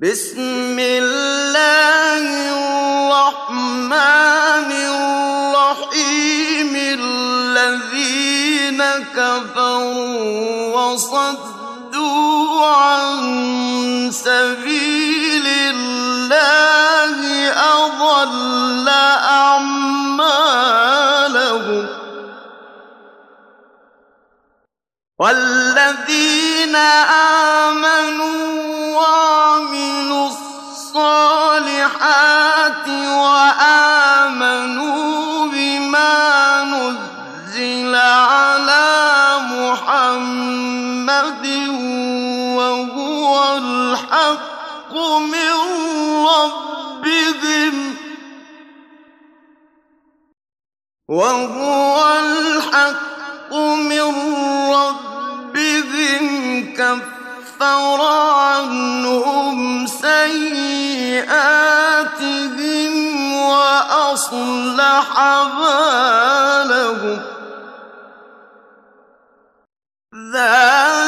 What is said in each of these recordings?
بسم الله الرحمن الرحيم الذين كفروا وصدوا عن سبيل الله أضل أعمالهم والذين آمنوا ربهم وهو الحق من ربهم كفر عنهم سيئاتهم وأصلح بالهم. ذلك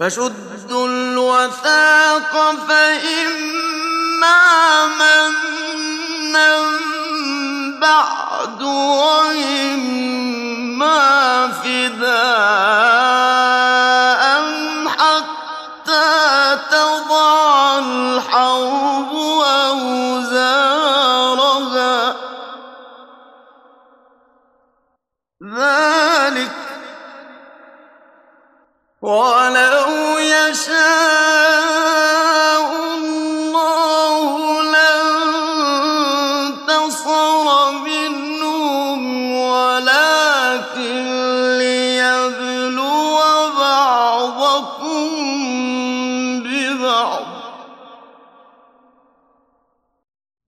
فشدوا الوثاق فإما منا بعد وإما فداء.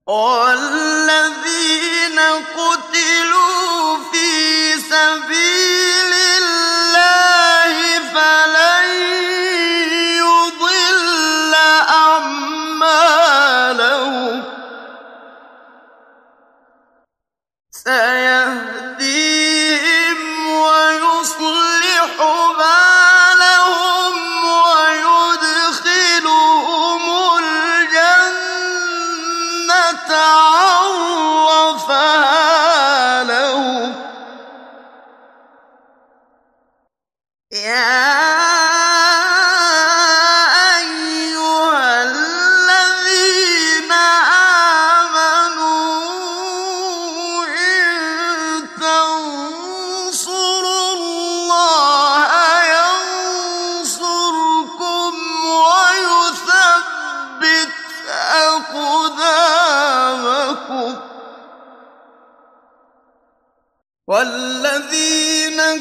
والذين قتلوا في سبيل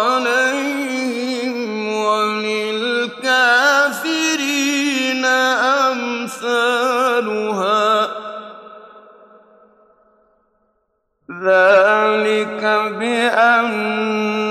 ۖ ذَٰلِكَ بِأَنَّ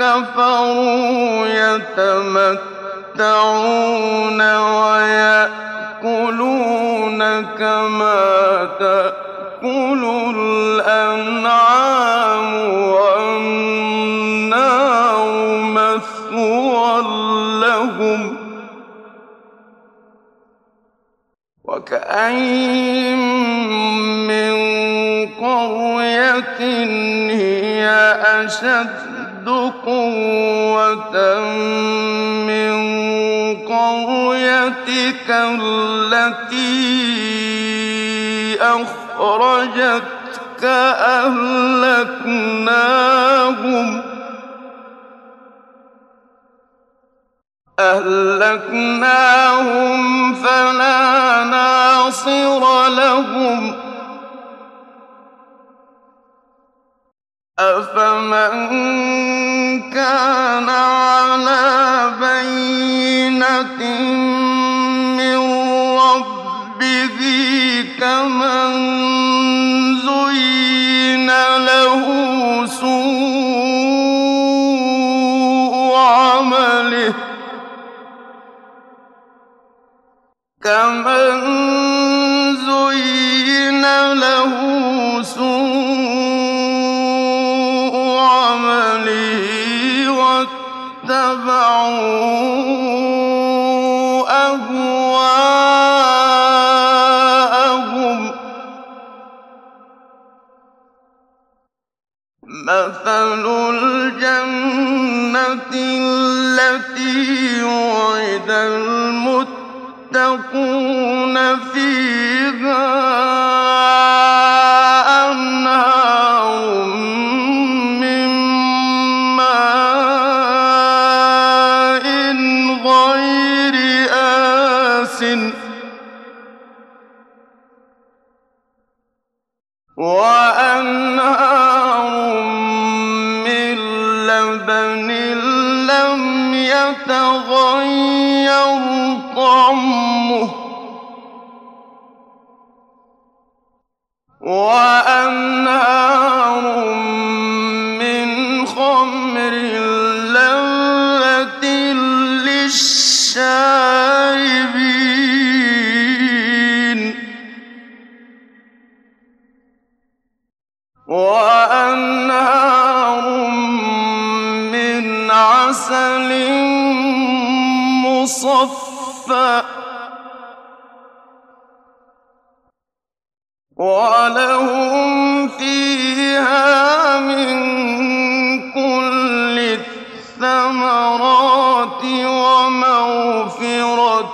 كَفَرُوا يَتَمَتَّعُونَ وَيَأْكُلُونَ كَمَا تَأْكُلُ الْأَنْعَامُ وَالنَّارُ مَثْوًى لَّهُمْ ۖ وَكَأَيِّن مِّن قَرْيَةٍ هِيَ أَشَدُّ قُوَّةً مِّن قَرْيَتِكَ الَّتِي أَخْرَجَتْكَ أَهْلَكْنَاهُمْ فَلَا نَاصِرَ لَهُمْ ۚ أَفَمَن كَانَ عَلَىٰ بَيِّنَةٍ مِّن رَّبِّهِ كَمَن أَهْوَاءَهُم ۚ مَّثَلُ الْجَنَّةِ الَّتِي وُعِدَ الْمُتَّقُونَ ۖ فِيهَا لِّلشَّارِبِينَ وَأَنْهَارٌ مِّنْ عَسَلٍ مُّصَفًّى ۖ. وَلَهُمْ فِيهَا مِن كُلِّ الثَّمَرَاتِ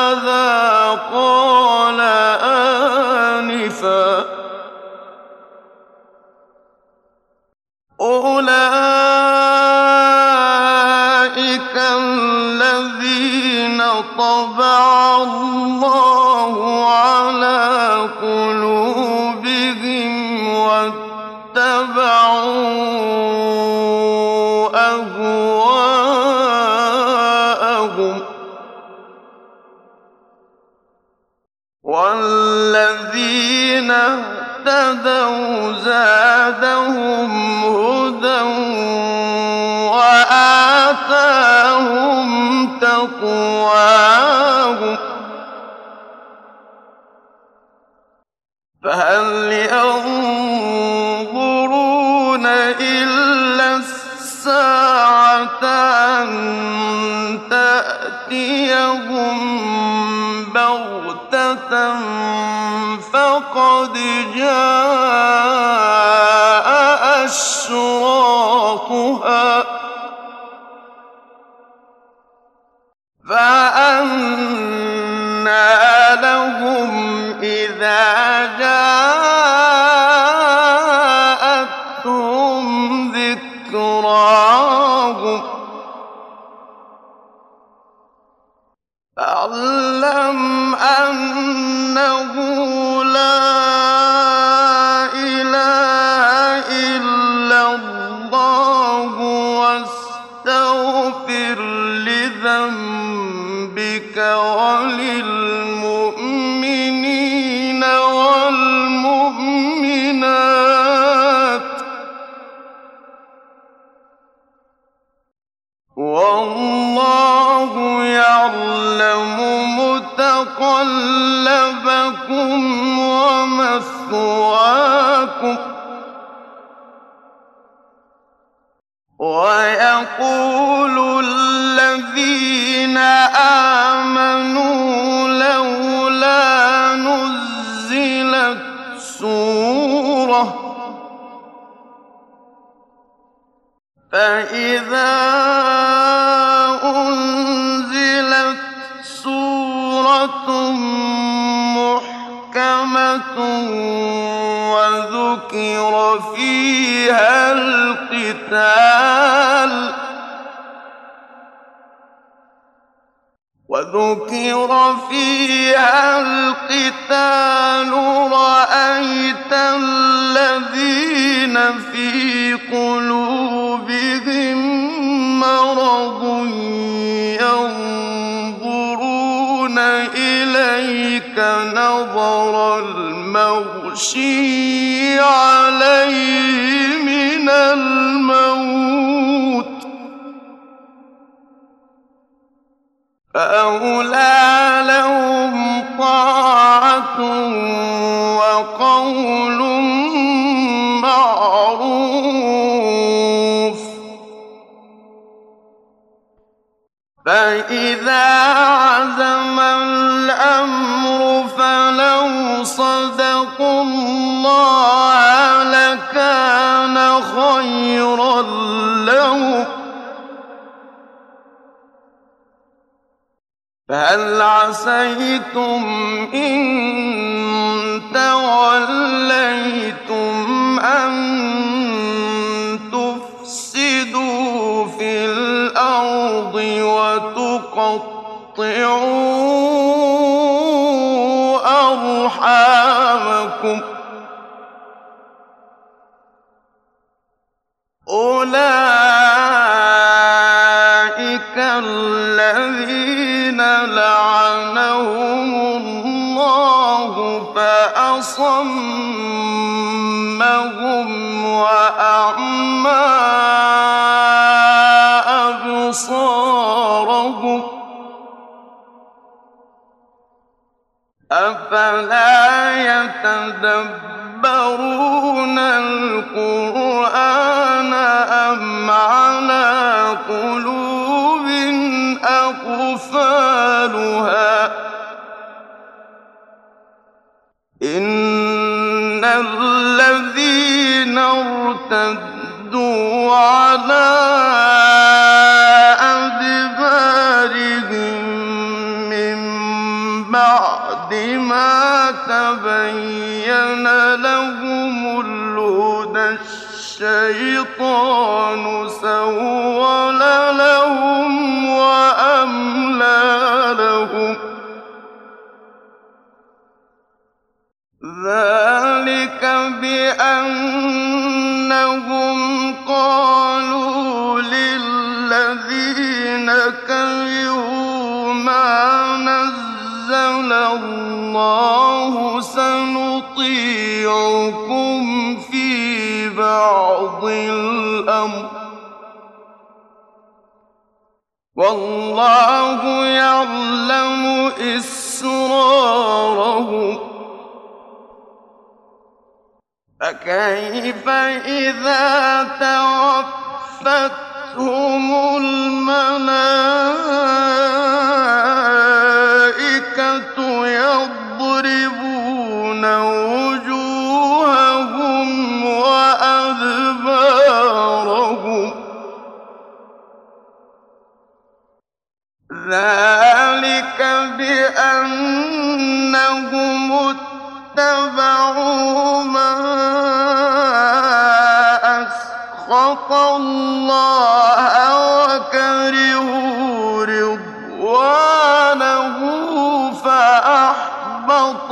ماذا قَالَ تقواهم. فهل ينظرون إلا الساعة أن تأتيهم بغتة فقد جاء أشراطها فأنى لهم إذا جاءتهم فاعلم أنه فَإِذَا وذكر فيها القتال وذكر فيها القتال رأيت الذين في قلوبهم مرض ينظرون إليك نظر عليه من الموت فإذا عزم الأمر فلو صدقوا الله لكان خيرا لهم. فهل عسيتم إن توليتم وتقطعوا أرحامكم. أولئك الذين لعنهم الله فأصمهم يتدبرون القرآن أم على قلوب أقفالها؟ إن الذين ارتدوا على بأنهم قالوا للذين كرهوا ما نزل الله سنطيعكم في بعض الأمر. والله يعلم إسرارهم. فكيف إذا توفتهم الملائكة يضربون وجوههم وأدبارهم؟ ذلك بأنهم اتبعوا الله رضوانه فأحبط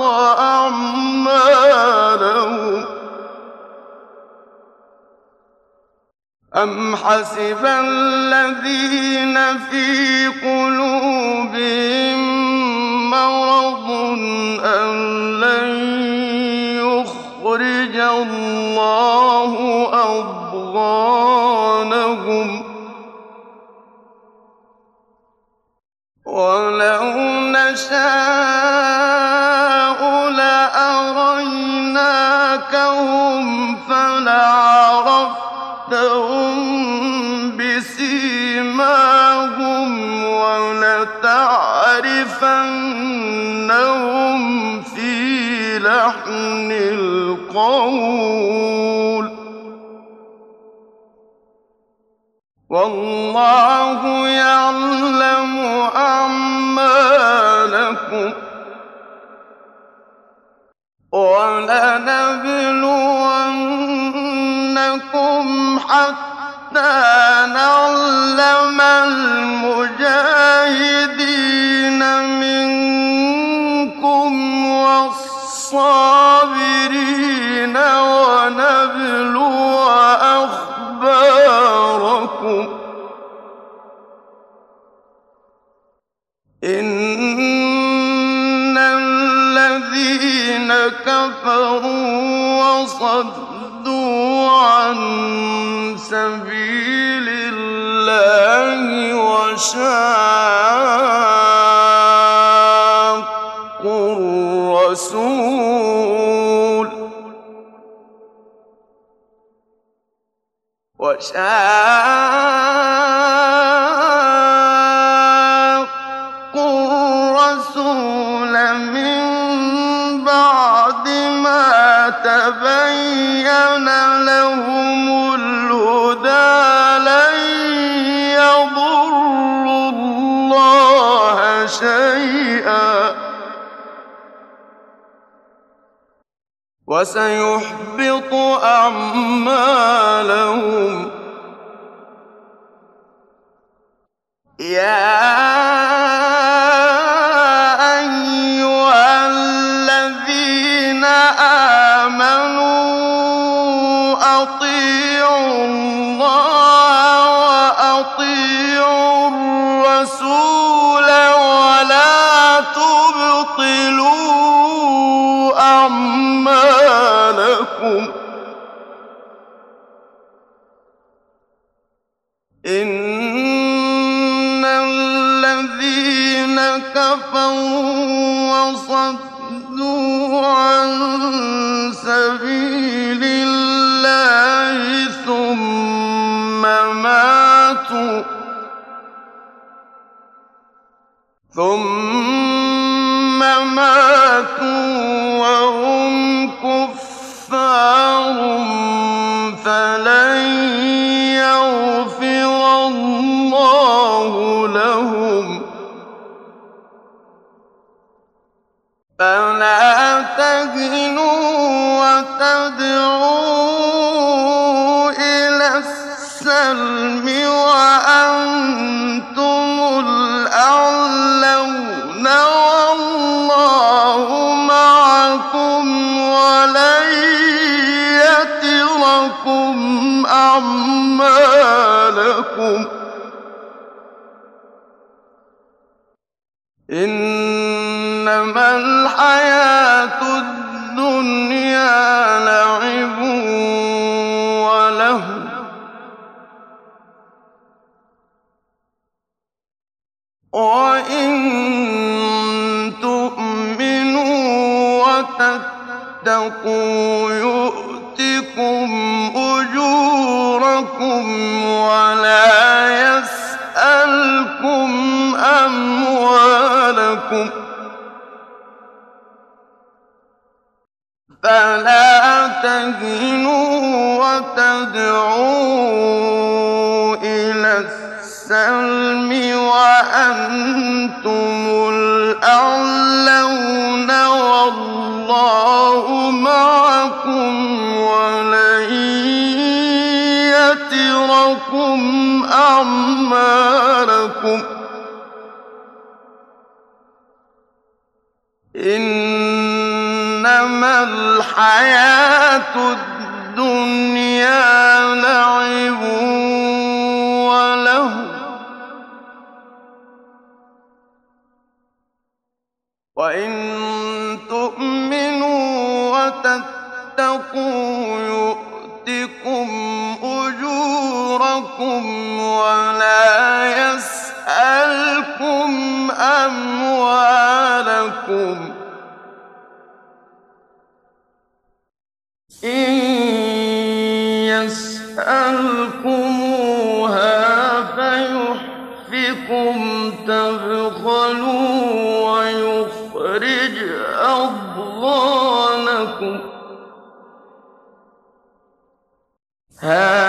أم حسب الذين في قلوبهم مرض أن لن يخرج الله أضغانهم ولو نشاء لأريناكهم فلعرفتهم بسيماهم ولتعرفنهم في لحن القول والله يعلم أعمالكم ولنبلونكم حتى نعلم وصدوا عن سبيل الله وشاقوا وسيحبط أعمالهم. يا أيها الذين آمنوا أطيعوا الله وأطيعوا الرسول ولا تبطلوا سبيل الله ثم ماتوا. ثم ماتوا وهم كفار فلن يغفر الله لهم. فلا تهنوا وتدعوا وإن تؤمنوا وتتقوا يؤتكم أجوركم ولا يسألكم أموالكم فلا تهنوا وتدعوا وأنتم الأعلون والله معكم ولن يتركم أعمالكم إنما الحياة الدنيا لعب وإن تؤمنوا وتتقوا يؤتكم أجوركم ولا يسألكم أموالكم إن يسألكموها فيحفكم تبخلوا ويخرج أضغانكم. ها